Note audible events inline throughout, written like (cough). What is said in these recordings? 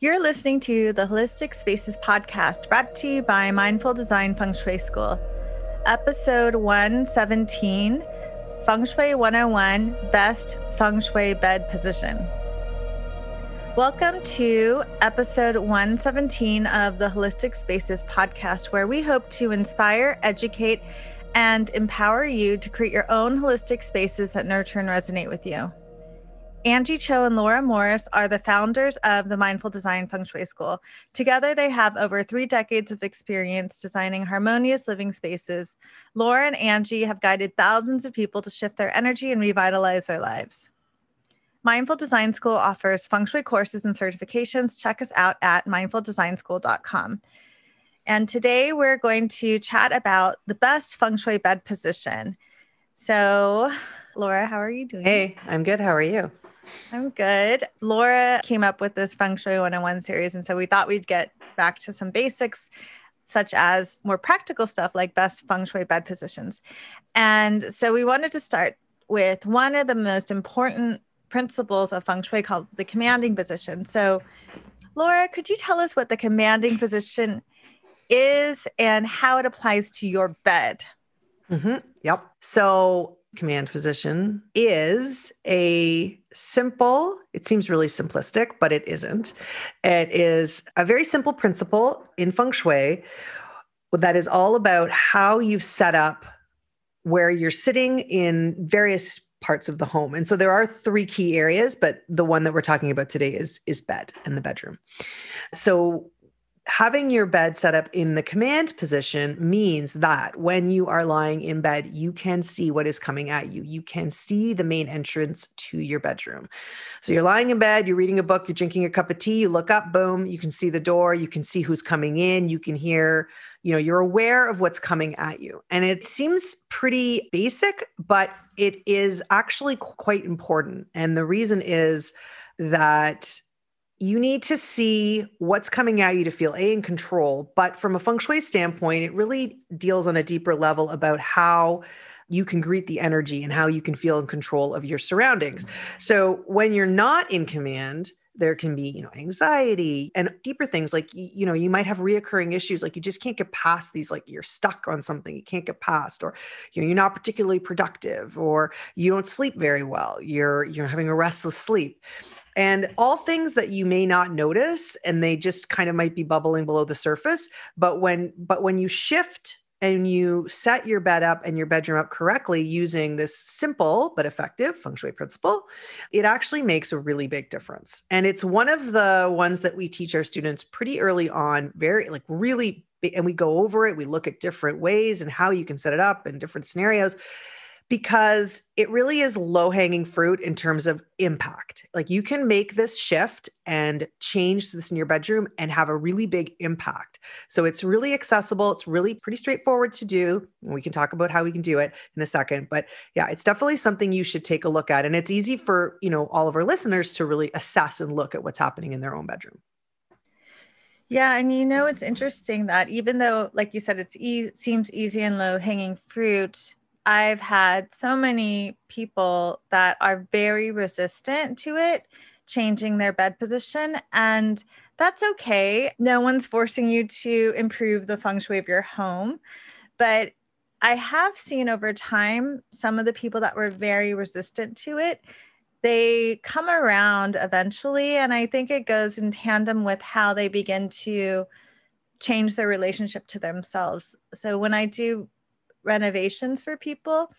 You're listening to the Holistic Spaces podcast brought to you by Mindful Design Feng Shui School. Episode 117 Feng Shui 101 Best Feng Shui Bed Position. Welcome to episode 117 of the Holistic Spaces podcast, where we hope to inspire, educate, and empower you to create your own holistic spaces that nurture and resonate with you. Anjie Cho and Laura Morris are the founders of the Mindful Design Feng Shui School. Together, they have over three decades of experience designing harmonious living spaces. Laura and Angie have guided thousands of people to shift their energy and revitalize their lives. Mindful Design School offers feng shui courses and certifications. Check us out at mindfuldesignschool.com. And today we're going to chat about the best feng shui bed position. So, Laura, how are you doing? Hey, I'm good. How are you? I'm good. Laura came up with this Feng Shui 101 series. And so we thought we'd get back to some basics, such as more practical stuff like best Feng Shui bed positions. And so we wanted to start with one of the most important principles of Feng Shui called the commanding position. So, Laura, could you tell us what the commanding position is and how it applies to your bed? Mm-hmm. Yep. So, command position is a simple, it seems really simplistic, but it isn't. It is a very simple principle in feng shui that is all about how you've set up where you're sitting in various parts of the home. And so there are three key areas, but the one that we're talking about today is is bed and the bedroom. So having your bed set up in the command position means that when you are lying in bed, you can see what is coming at you. You can see the main entrance to your bedroom. So you're lying in bed, you're reading a book, you're drinking a cup of tea, you look up, boom, you can see the door, you can see who's coming in, you can hear, you know, you're aware of what's coming at you. And it seems pretty basic, but it is actually quite important. And the reason is that you need to see what's coming at you to feel a in control but from a feng shui standpoint it really deals on a deeper level about how you can greet the energy and how you can feel in control of your surroundings. Mm-hmm. So when you're not in command there can be you know anxiety and deeper things like you know you might have reoccurring issues like you just can't get past these like you're stuck on something you can't get past or you know you're not particularly productive or you don't sleep very well you're you're having a restless sleep and all things that you may not notice and they just kind of might be bubbling below the surface but when but when you shift and you set your bed up and your bedroom up correctly using this simple but effective feng shui principle, it actually makes a really big difference. And it's one of the ones that we teach our students pretty early on, very like really, and we go over it. We look at different ways and how you can set it up in different scenarios because it really is low hanging fruit in terms of impact. Like you can make this shift and change this in your bedroom and have a really big impact. So it's really accessible. It's really pretty straightforward to do. And we can talk about how we can do it in a second. But yeah, it's definitely something you should take a look at. And it's easy for, you know, all of our listeners to really assess and look at what's happening in their own bedroom. Yeah, and you know it's interesting that even though, like you said, it's e- seems easy and low hanging fruit, I've had so many people that are very resistant to it changing their bed position. And that's okay. No one's forcing you to improve the feng shui of your home. But I have seen over time some of the people that were very resistant to it, they come around eventually. And I think it goes in tandem with how they begin to change their relationship to themselves. So when I do renovations for people,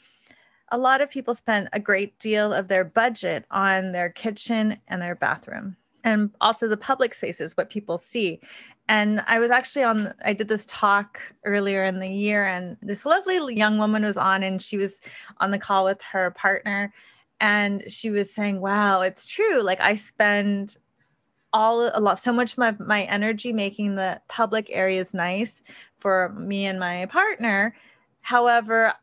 a lot of people spend a great deal of their budget on their kitchen and their bathroom and also the public spaces, what people see. And I was actually on, I did this talk earlier in the year, and this lovely young woman was on, and she was on the call with her partner. And she was saying, Wow, it's true. Like, I spend all a lot so much of my, my energy making the public areas nice for me and my partner However,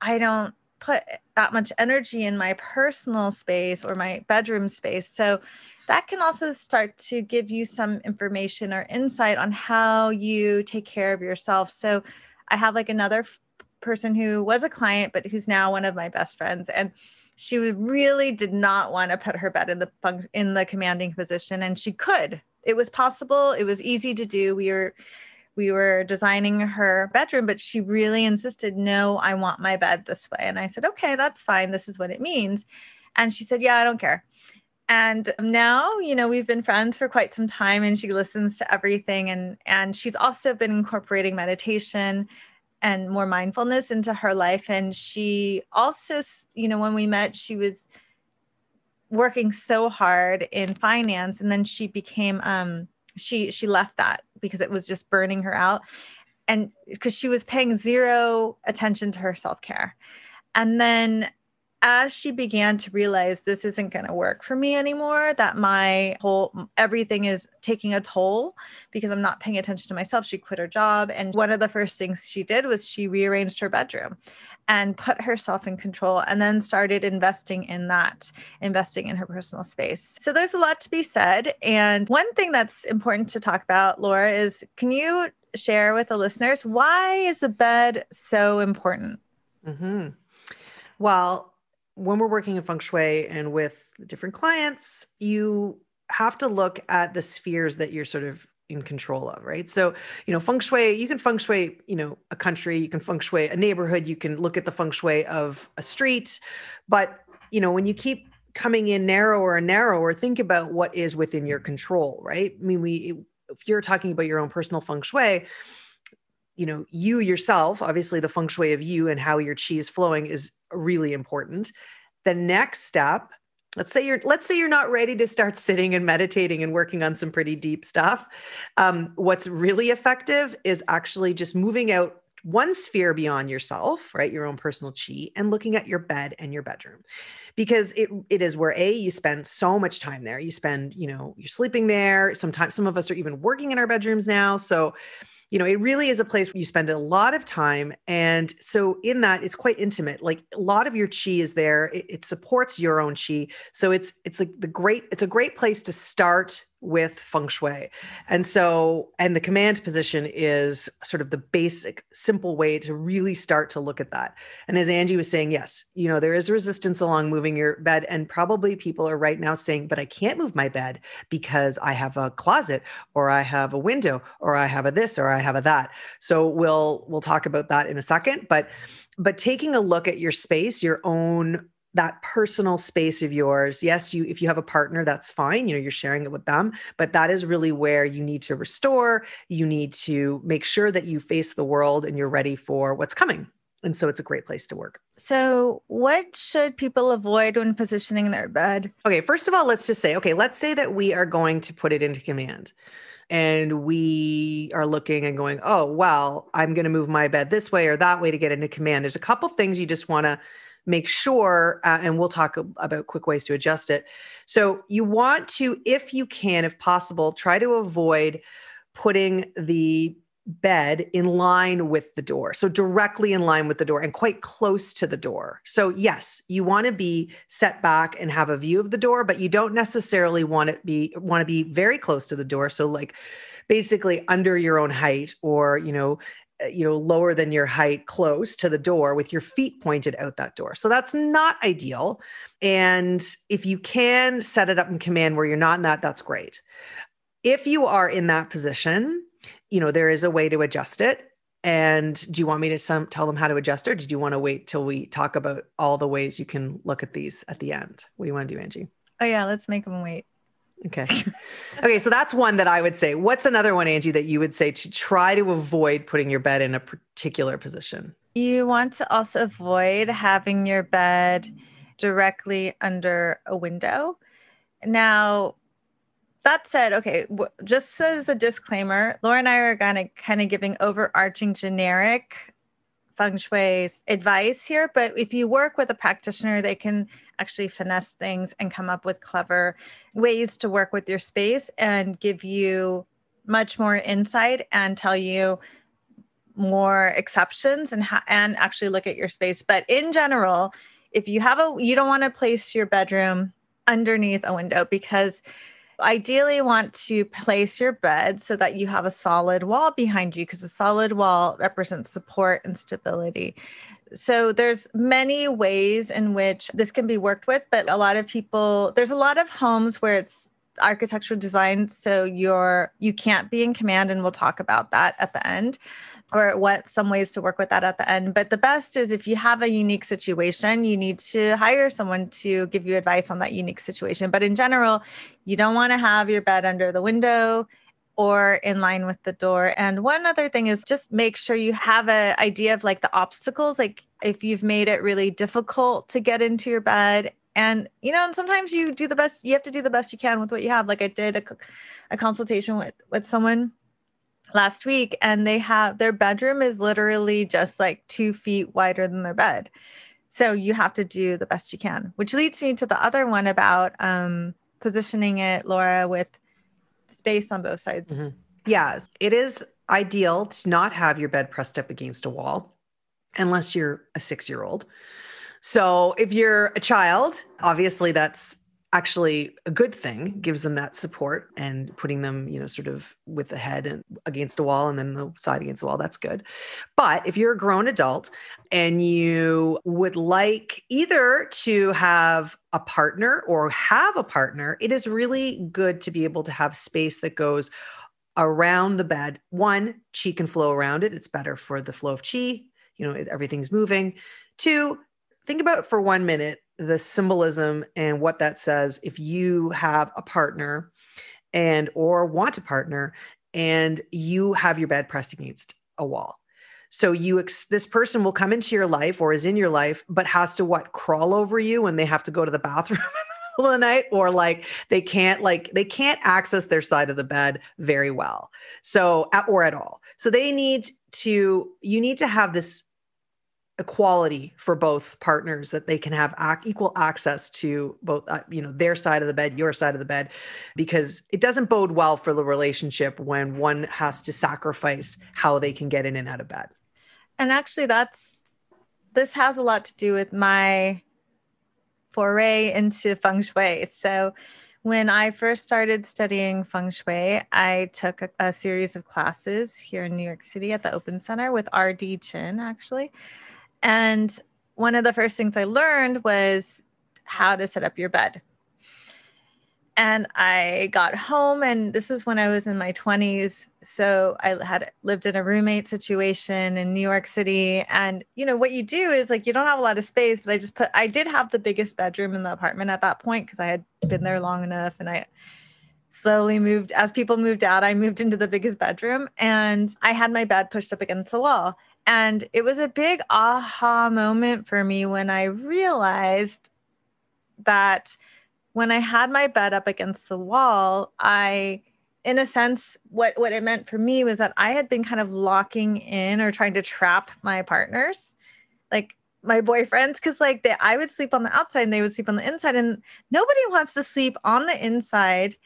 I don't put that much energy in my personal space or my bedroom space. So that can also start to give you some information or insight on how you take care of yourself. So I have like another f- person who was a client, but who's now one of my best friends. And she really did not want to put her bed in the fun- in the commanding position and she could it was possible. It was easy to do. We were we were designing her bedroom, but she really insisted, no, I want my bed this way. And I said, okay, that's fine. This is what it means. And she said, yeah, I don't care. And now, you know, we've been friends for quite some time and she listens to everything. And, and she's also been incorporating meditation and more mindfulness into her life. And she also, you know, when we met, she was working so hard in finance and then she became, um, she she left that because it was just burning her out. And because she was paying zero attention to her self-care. And then as she began to realize this isn't going to work for me anymore that my whole everything is taking a toll because i'm not paying attention to myself she quit her job and one of the first things she did was she rearranged her bedroom and put herself in control and then started investing in that, investing in her personal space. So there's a lot to be said. And one thing that's important to talk about, Laura, is can you share with the listeners why is the bed so important? Mm-hmm. Well, when we're working in feng shui and with different clients, you have to look at the spheres that you're sort of in control of, right? So, you know, feng shui, you can feng shui, you know, a country, you can feng shui a neighborhood, you can look at the feng shui of a street. But, you know, when you keep coming in narrower and narrower, think about what is within your control, right? I mean, we, if you're talking about your own personal feng shui, you know, you yourself, obviously the feng shui of you and how your chi is flowing is really important. The next step let's say you're let's say you're not ready to start sitting and meditating and working on some pretty deep stuff. Um, what's really effective is actually just moving out one sphere beyond yourself right your own personal chi and looking at your bed and your bedroom. Because it it is where a you spend so much time there. You spend you know you're sleeping there. Sometimes some of us are even working in our bedrooms now. So you know, it really is a place where you spend a lot of time. And so in that, it's quite intimate. Like a lot of your chi is there. It, it supports your own chi. So it's it's like the great, it's a great place to start with feng shui. And so, and the command position is sort of the basic, simple way to really start to look at that. And as Anjie was saying, yes, you know, there is resistance along moving your bed. And probably people are right now saying, but I can't move my bed because I have a closet or I have a window or I have a this or I have a that. So we'll, we'll talk about that in a second. But, but taking a look at your space, your own that personal space of yours yes you if you have a partner that's fine you know you're sharing it with them but that is really where you need to restore you need to make sure that you face the world and you're ready for what's coming and so it's a great place to work. So what should people avoid when positioning their bed? Okay first of all let's just say okay let's say that we are going to put it into command and we are looking and going oh well i'm going to move my bed this way or that way to get into command. There's a couple things you just want to make sure, uh, and we'll talk about quick ways to adjust it. So you want to, if you can, if possible, try to avoid putting the bed in line with the door. So directly in line with the door and quite close to the door. So yes, you want to be set back and have a view of the door, but you don't necessarily want to be want to be very close to the door. So like basically under your own height or you know Uh, you know lower than your height close to the door with your feet pointed out that door. So that's not ideal. And if you can set it up in command where you're not in that that's great. If you are in that position you know there is a way to adjust it. And do you want me to some, tell them how to adjust or did you want to wait till we talk about all the ways you can look at these at the end? What do you want to do anjie? Oh yeah let's make them wait Okay. okay. So that's one that I would say. What's another one, Anjie, that you would say to try to avoid putting your bed in a particular position? You want to also avoid having your bed directly under a window. Now, that said, okay, just as a disclaimer, Laura and I are kind of kind of giving overarching generic feng shui advice here, but if you work with a practitioner, they can actually finesse things and come up with clever ways to work with your space and give you much more insight and tell you more exceptions and ha- and actually look at your space. But in general, if you have a you don't want to place your bedroom underneath a window because ideally want to place your bed so that you have a solid wall behind you because a solid wall represents support and stability. So there's many ways in which this can be worked with but a lot of people there's a lot of homes where it's architectural design so you're you can't be in command and we'll talk about that at the end or what some ways to work with that at the end but the best is if you have a unique situation you need to hire someone to give you advice on that unique situation but in general you don't want to have your bed under the window or in line with the door. And one other thing is just make sure you have an idea of like the obstacles, like if you've made it really difficult to get into your bed. And, you know, and sometimes you do the best, you have to do the best you can with what you have. Like I did a, a consultation with, with someone last week and they have their bedroom is literally just like two feet wider than their bed. So you have to do the best you can, which leads me to the other one about um, positioning it, Laura, with space on both sides. Mm-hmm. Yes, it is ideal to not have your bed pressed up against a wall unless you're a six year old. So if you're a child, obviously that's actually a good thing gives them that support and putting them you know sort of with the head and against a wall and then the side against the wall that's good. But if you're a grown adult and you would like either to have a partner or have a partner it is really good to be able to have space that goes around the bed. One chi can flow around it. It's better for the flow of chi you know everything's moving. Two think about for one minute the symbolism and what that says if you have a partner and or want a partner and you have your bed pressed against a wall. So you ex- this person will come into your life or is in your life but has to what crawl over you when they have to go to the bathroom (laughs) in the middle of the night? Or like they can't like they can't access their side of the bed very well. So or at all. So they need to you need to have this equality for both partners that they can have ac- equal access to both uh, you know their side of the bed your side of the bed because it doesn't bode well for the relationship when one has to sacrifice how they can get in and out of bed and actually that's this has a lot to do with my foray into feng shui so when I first started studying feng shui, I took a, a, series of classes here in New York City at the Open Center with R.D. Chin, actually. And one of the first things I learned was how to set up your bed. And I got home, and this is when I was in my 20s. So I had lived in a roommate situation in New York City. And, you know, what you do is like you don't have a lot of space, but I just put, I did have the biggest bedroom in the apartment at that point because I had been there long enough. And I, slowly moved as people moved out i moved into the biggest bedroom and i had my bed pushed up against the wall and it was a big aha moment for me when I realized that when I had my bed up against the wall, I in a sense what what it meant for me was that I had been kind of locking in or trying to trap my partners. Like my boyfriends because like they I would sleep on the outside and they would sleep on the inside and nobody wants to sleep on the inside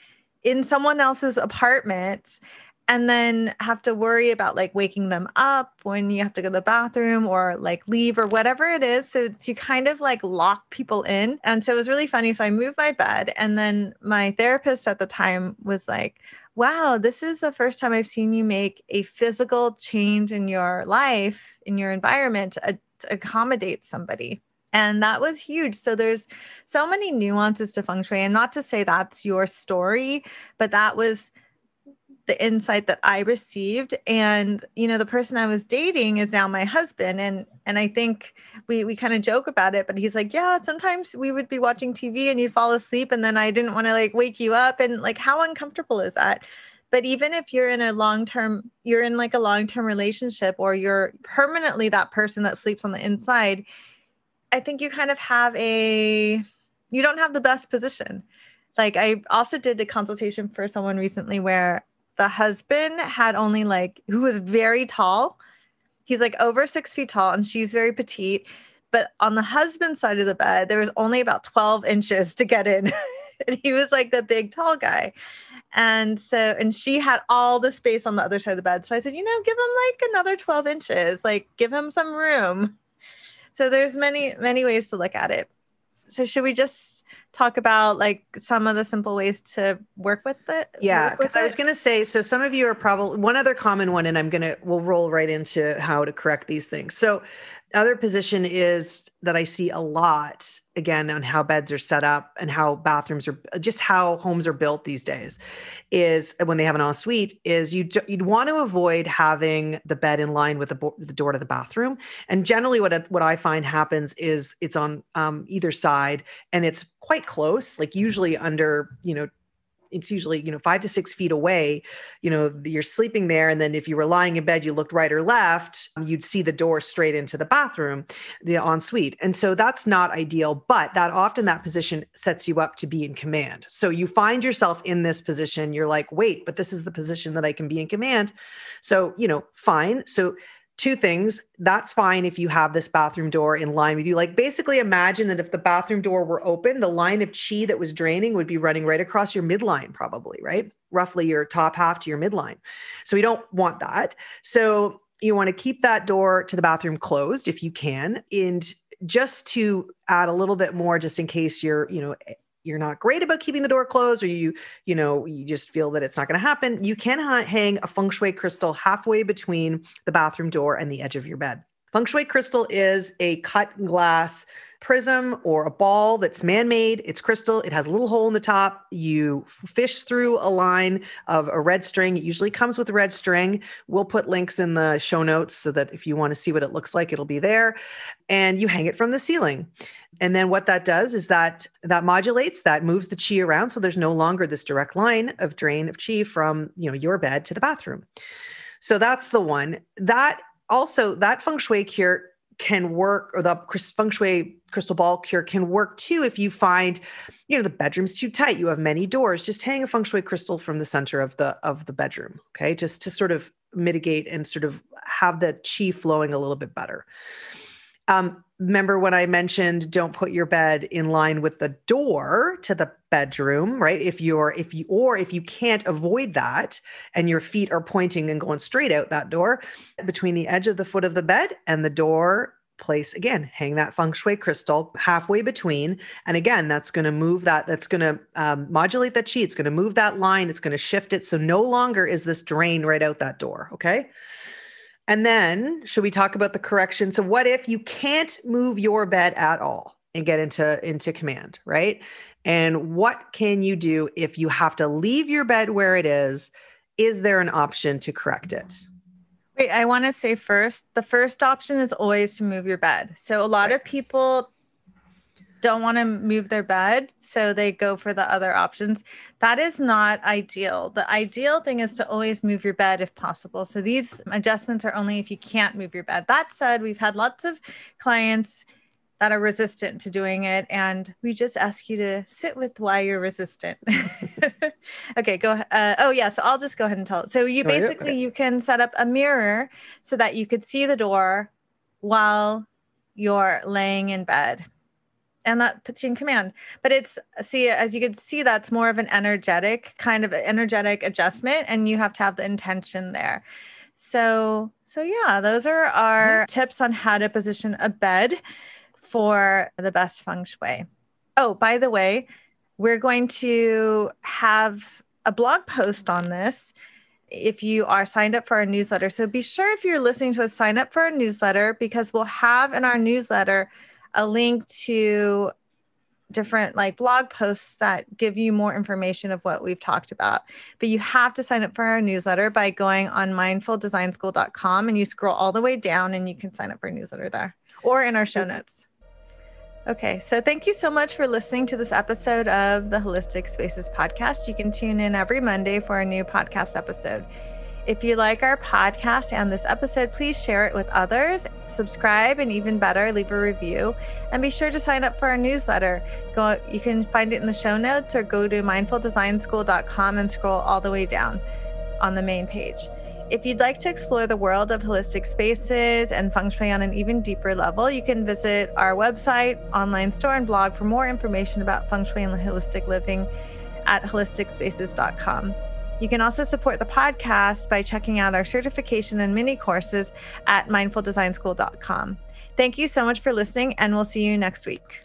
in someone else's apartment and then have to worry about like waking them up when you have to go to the bathroom or like leave or whatever it is. So you kind of like lock people in. And so it was really funny. So I moved my bed, and then my therapist at the time was like, Wow, this is the first time I've seen you make a physical change in your life, in your environment to, to accommodate somebody. And that was huge. So there's so many nuances to feng shui. And not to say that's your story, but that was the insight that I received. And, you know, the person I was dating is now my husband. And and I think we we kind of joke about it, but he's like, Yeah, sometimes we would be watching TV and you'd fall asleep and then I didn't want to like wake you up. And like how uncomfortable is that? But even if you're in a long term, you're in like a long term relationship or you're permanently that person that sleeps on the inside, I think you kind of have a you don't have the best position like i also did a consultation for someone recently where the husband had only like who was very tall. He's like over six feet tall, and she's very petite. But on the husband's side of the bed, there was only about 12 inches to get in. (laughs) and he was like the big tall guy. And so, and she had all the space on the other side of the bed. So I said, you know, give him like another 12 inches, like give him some room. So there's many, many ways to look at it. So should we just talk about like some of the simple ways to work with it? Yeah, because I was going to say, so some of you are probably one other common one, and I'm going to we'll roll right into how to correct these things. So other position is that I see a lot again on how beds are set up and how bathrooms are just how homes are built these days is when they have an ensuite is you you'd want to avoid having the bed in line with the, the door to the bathroom and generally what what I find happens is it's on um, either side and it's quite close like usually under you know it's usually you know five to six feet away you know you're sleeping there and then if you were lying in bed you looked right or left you'd see the door straight into the bathroom the ensuite. And so that's not ideal but that often that position sets you up to be in command. So you find yourself in this position you're like wait but this is the position that i can be in command. So you know fine. So two things. That's fine if you have this bathroom door in line with you. Like basically imagine that if the bathroom door were open, the line of chi that was draining would be running right across your midline, probably, right? Roughly your top half to your midline. So we don't want that. So you want to keep that door to the bathroom closed if you can. And just to add a little bit more, just in case you're, you know, you're not great about keeping the door closed or you you know you just feel that it's not going to happen you can hang a feng shui crystal halfway between the bathroom door and the edge of your bed. Feng shui crystal is a cut glass prism or a ball that's man-made. It's crystal it has a little hole in the top. You fish through a line of a red string it usually comes with a red string. We'll put links in the show notes so that if you want to see what it looks like it'll be there and you hang it from the ceiling and then what that does is that that modulates that moves the chi around. So there's no longer this direct line of drain of chi from you know your bed to the bathroom. So that's the one. That also that feng shui cure can work or the feng shui crystal ball cure can work too if you find you know the bedroom's too tight. You have many doors. Just hang a feng shui crystal from the center of the of the bedroom okay? Just to sort of mitigate and sort of have the chi flowing a little bit better. Um, remember when I mentioned don't put your bed in line with the door to the bedroom, right? If you're, if you, or if you can't avoid that and your feet are pointing and going straight out that door between the edge of the foot of the bed and the door place again hang that feng shui crystal halfway between. And again that's going to move that that's going to um, modulate that chi it's going to move that line it's going to shift it. So no longer is this drain right out that door okay and then, should we talk about the correction? So, what if you can't move your bed at all and get into into command, right? And what can you do if you have to leave your bed where it is? Is there an option to correct it? Wait, I want to say first, the first option is always to move your bed. So a lot right. of people don't want to move their bed, so they go for the other options. That is not ideal. The ideal thing is to always move your bed if possible. So these adjustments are only if you can't move your bed. That said, we've had lots of clients that are resistant to doing it and we just ask you to sit with why you're resistant (laughs) okay go uh, oh yeah so i'll just go ahead and tell it so you basically oh, yeah. you can set up a mirror so that you could see the door while you're laying in bed and that puts you in command. But it's see as you can see that's more of an energetic kind of energetic adjustment and you have to have the intention there. So so yeah those are our mm-hmm. tips on how to position a bed for the best feng shui. Oh by the way we're going to have a blog post on this if you are signed up for our newsletter. So be sure if you're listening to us sign up for our newsletter because we'll have in our newsletter a link to different like blog posts that give you more information of what we've talked about. But you have to sign up for our newsletter by going on mindfuldesignschool.com and you scroll all the way down and you can sign up for newsletter there or in our show notes. Okay, so thank you so much for listening to this episode of the Holistic Spaces podcast. You can tune in every Monday for a new podcast episode. If you like our podcast and this episode, please share it with others, subscribe, and even better, leave a review. And be sure to sign up for our newsletter. Go, you can find it in the show notes or go to mindfuldesignschool.com and scroll all the way down on the main page. If you'd like to explore the world of holistic spaces and feng shui on an even deeper level, you can visit our website, online store, and blog for more information about feng shui and holistic living at holisticspaces.com. You can also support the podcast by checking out our certification and mini courses at mindfuldesignschool.com. Thank you so much for listening, and we'll see you next week.